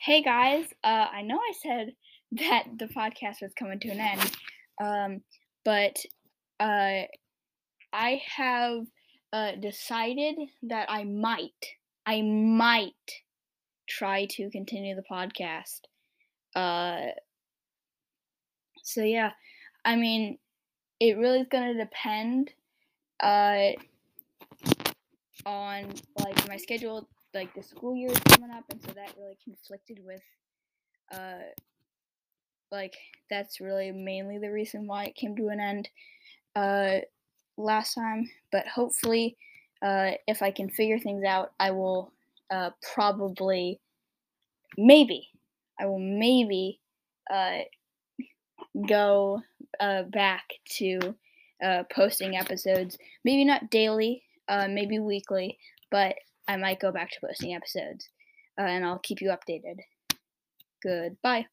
Hey guys, uh, I know I said that the podcast was coming to an end, um, but uh, I have uh, decided that I might, I might try to continue the podcast. Uh, so yeah, I mean, it really is gonna depend uh, on like my schedule like the school year is coming up and so that really conflicted with uh like that's really mainly the reason why it came to an end uh last time. But hopefully uh if i can figure things out i will uh probably maybe i will maybe uh go uh back to uh posting episodes. Maybe not daily uh maybe weekly but I might go back to posting episodes, uh, and I'll keep you updated. Goodbye.